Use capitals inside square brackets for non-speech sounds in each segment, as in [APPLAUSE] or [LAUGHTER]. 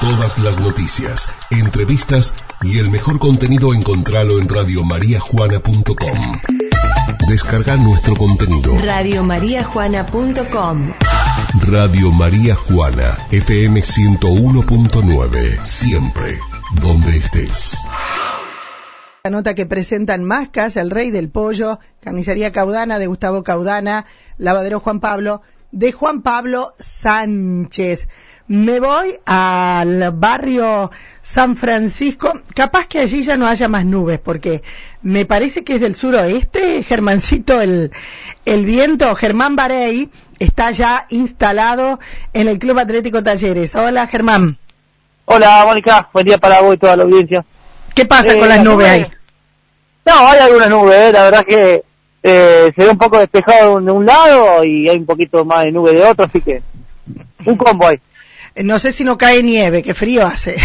Todas las noticias, entrevistas y el mejor contenido encontralo en radiomariajuana.com. Descarga nuestro contenido. Radiomariajuana.com Radio María Juana, FM 101.9, siempre, donde estés. La nota que presentan Mascas, El Rey del Pollo, Carnicería Caudana de Gustavo Caudana, Lavadero Juan Pablo, de Juan Pablo Sánchez. Me voy al barrio San Francisco. Capaz que allí ya no haya más nubes, porque me parece que es del suroeste, Germancito, el, el viento. Germán Barey está ya instalado en el Club Atlético Talleres. Hola, Germán. Hola, Mónica. Buen día para vos y toda la audiencia. ¿Qué pasa Eh, con las la nubes nube- ahí? No, hay algunas nubes, eh, la verdad que eh, se ve un poco despejado de un lado y hay un poquito más de nube de otro, así que un combo ahí. No sé si no cae nieve, qué frío hace.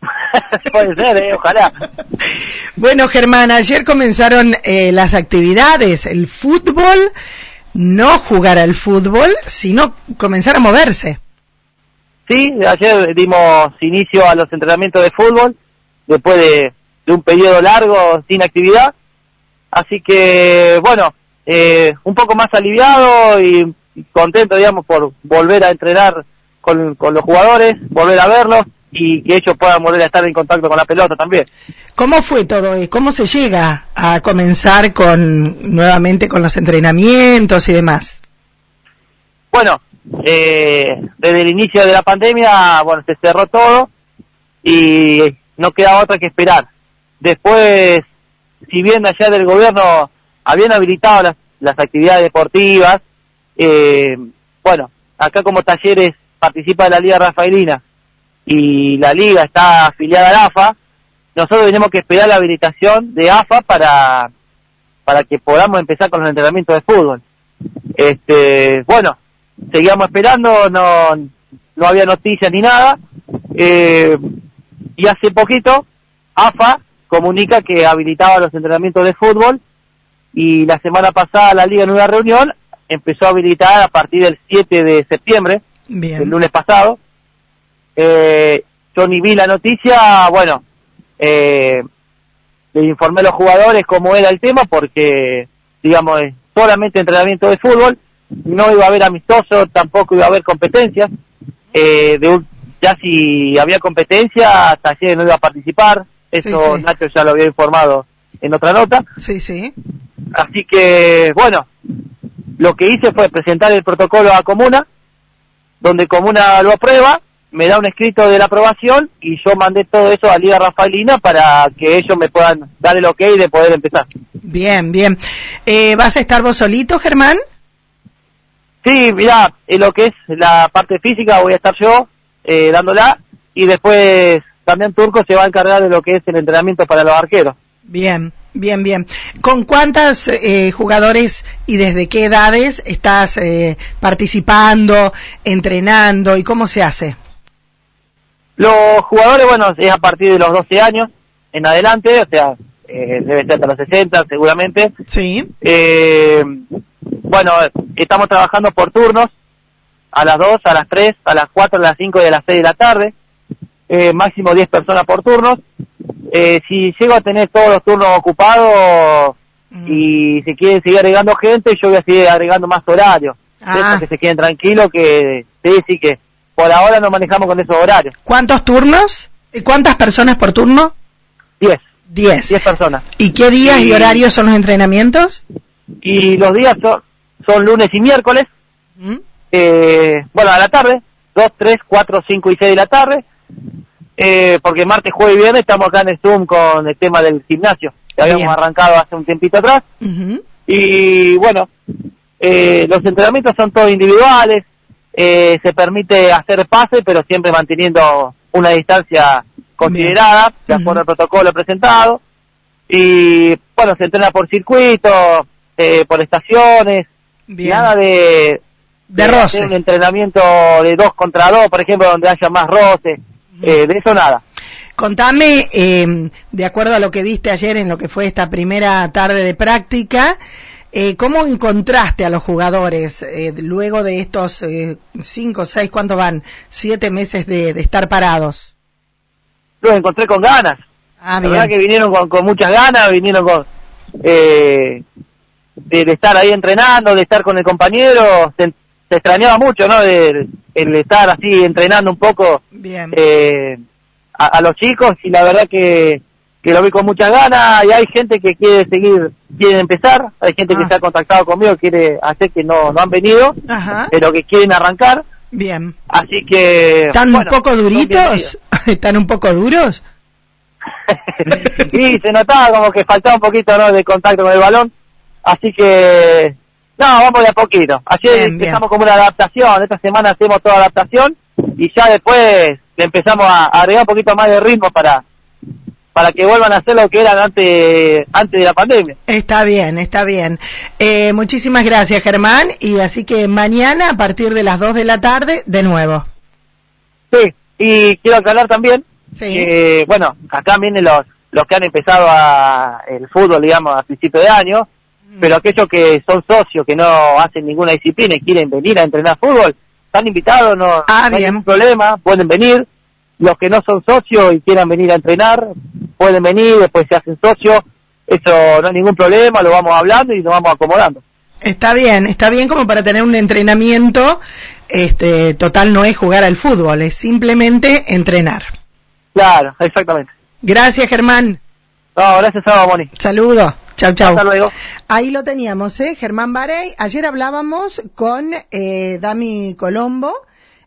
[LAUGHS] Puede ser, eh, ojalá. [LAUGHS] Bueno, Germán, ayer comenzaron eh, las actividades, el fútbol, no jugar al fútbol, sino comenzar a moverse. Sí, ayer dimos inicio a los entrenamientos de fútbol después de, de un periodo largo sin actividad. Así que, bueno, eh, un poco más aliviado y contento, digamos, por volver a entrenar con, con los jugadores, volver a verlos y que ellos puedan volver a estar en contacto con la pelota también. ¿Cómo fue todo? eh? ¿Cómo se llega a comenzar con nuevamente con los entrenamientos y demás? Bueno, eh, desde el inicio de la pandemia, bueno, se cerró todo y no queda otra que esperar. Después, si bien allá del gobierno habían habilitado las, las actividades deportivas, eh, bueno, acá como talleres participa de la Liga Rafaelina y la liga está afiliada a la AFA, nosotros tenemos que esperar la habilitación de AFA para, para que podamos empezar con los entrenamientos de fútbol. Este, bueno, seguíamos esperando, no, no había noticias ni nada, eh, y hace poquito AFA comunica que habilitaba los entrenamientos de fútbol y la semana pasada la liga en una reunión empezó a habilitar a partir del 7 de septiembre, el lunes pasado. Eh, yo ni vi la noticia, bueno, eh, le informé a los jugadores cómo era el tema porque, digamos, es solamente entrenamiento de fútbol, no iba a haber amistoso, tampoco iba a haber competencias. Eh, de un- ya si había competencia, Talleres no iba a participar, eso Sí, sí. Nacho ya lo había informado en otra nota. Sí, sí. Así que, bueno, lo que hice fue presentar el protocolo a Comuna, donde Comuna lo aprueba, me da un escrito de la aprobación y yo mandé todo eso a Liga Rafaelina para que ellos me puedan dar el ok de poder empezar. Bien, bien. Eh, ¿Vas a estar vos solito, Germán? Sí, mira, en lo que es la parte física voy a estar yo eh, dándola y después también Turco se va a encargar de lo que es el entrenamiento para los arqueros. Bien, bien, bien. ¿Con cuántos eh, jugadores y desde qué edades estás eh, participando, entrenando y cómo se hace? Los jugadores, bueno, es a partir de los 12 años en adelante, o sea, eh, debe ser hasta los 60 seguramente. Sí. Eh, bueno, estamos trabajando por turnos, a las 2, a las 3, a las 4, a las 5 y a las 6 de la tarde. Máximo 10 personas por turnos. Eh, si llego a tener todos los turnos ocupados Mm. y si quieren seguir agregando gente, yo voy a seguir agregando más horarios. Ah. Que se queden tranquilos, que sí, sí, que por ahora nos manejamos con esos horarios. ¿Cuántos turnos? ¿Y ¿Cuántas personas por turno? 10, Diez. 10 personas. ¿Y qué días y Y- horarios son los entrenamientos? Y los días son, son lunes y miércoles, ¿Mm? eh, bueno, a la tarde, 2, 3, 4, 5 y 6 de la tarde, eh, porque martes, jueves y viernes estamos acá en el Zoom con el tema del gimnasio, que habíamos Bien. arrancado hace un tiempito atrás, y bueno, eh, los entrenamientos son todos individuales, eh, se permite hacer pase, pero siempre manteniendo una distancia considerada, de Ujú. acuerdo al protocolo presentado, y bueno, se entrena por circuito, eh, por estaciones, Bien. nada de, De roce. un entrenamiento de dos contra dos, por ejemplo, donde haya más roce, eh, de eso nada. Contame, eh, de acuerdo a lo que viste ayer en lo que fue esta primera tarde de práctica, Eh, ¿Cómo encontraste a los jugadores eh, luego de estos eh, cinco, seis, cuánto van? Siete meses de, de estar parados. Los encontré con ganas. Ah, La verdad que vinieron con, con muchas ganas, vinieron con eh, de, de estar ahí entrenando, de estar con el compañero, se, extrañaba mucho, ¿no? De, el estar así entrenando un poco Bien. eh, a, a los chicos y la verdad que, que lo vi con muchas ganas y hay gente que quiere seguir, quiere empezar, hay gente Ah. que se ha contactado conmigo, quiere hacer que no, no han venido, Ajá. pero que quieren arrancar, Bien. así que... ¿Están bueno, un poco duritos? [LAUGHS] ¿Están un poco duros? [LAUGHS] y se notaba como que faltaba un poquito ¿no? de contacto con el balón, así que no, vamos de a poquito. Ayer Bien, empezamos bien. como una adaptación, esta semana hacemos toda adaptación y ya después le empezamos a agregar un poquito más de ritmo para para que vuelvan a hacer lo que eran antes antes de la pandemia. Está bien, está bien. Eh, muchísimas gracias, Germán. Y así que mañana, a partir de las 2 de la tarde, de nuevo. Sí, y quiero aclarar también Sí. que, bueno, acá vienen los, los que han empezado a, el fútbol, digamos, a principio de año, pero aquellos que son socios, que no hacen ninguna disciplina y quieren venir a entrenar fútbol, están invitados, no, Ah, no hay ningún problema, pueden venir. Los que no son socios y quieran venir a entrenar, pueden venir, después se hacen socios, eso no hay ningún problema, lo vamos hablando y nos vamos acomodando. Está bien, está bien como para tener un entrenamiento. Este, total no es jugar al fútbol, es simplemente entrenar. Claro, exactamente. Gracias, Germán. No, gracias a Moni. Saludos. Chau, chau. Hasta luego. Ahí lo teníamos, ¿eh? Germán Barey. Ayer hablábamos con eh, Dami Colombo.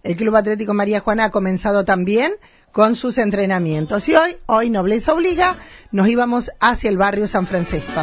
El Club Atlético María Juana ha comenzado también con sus entrenamientos. Y hoy, hoy Nobleza Obliga, nos íbamos hacia el barrio San Francisco.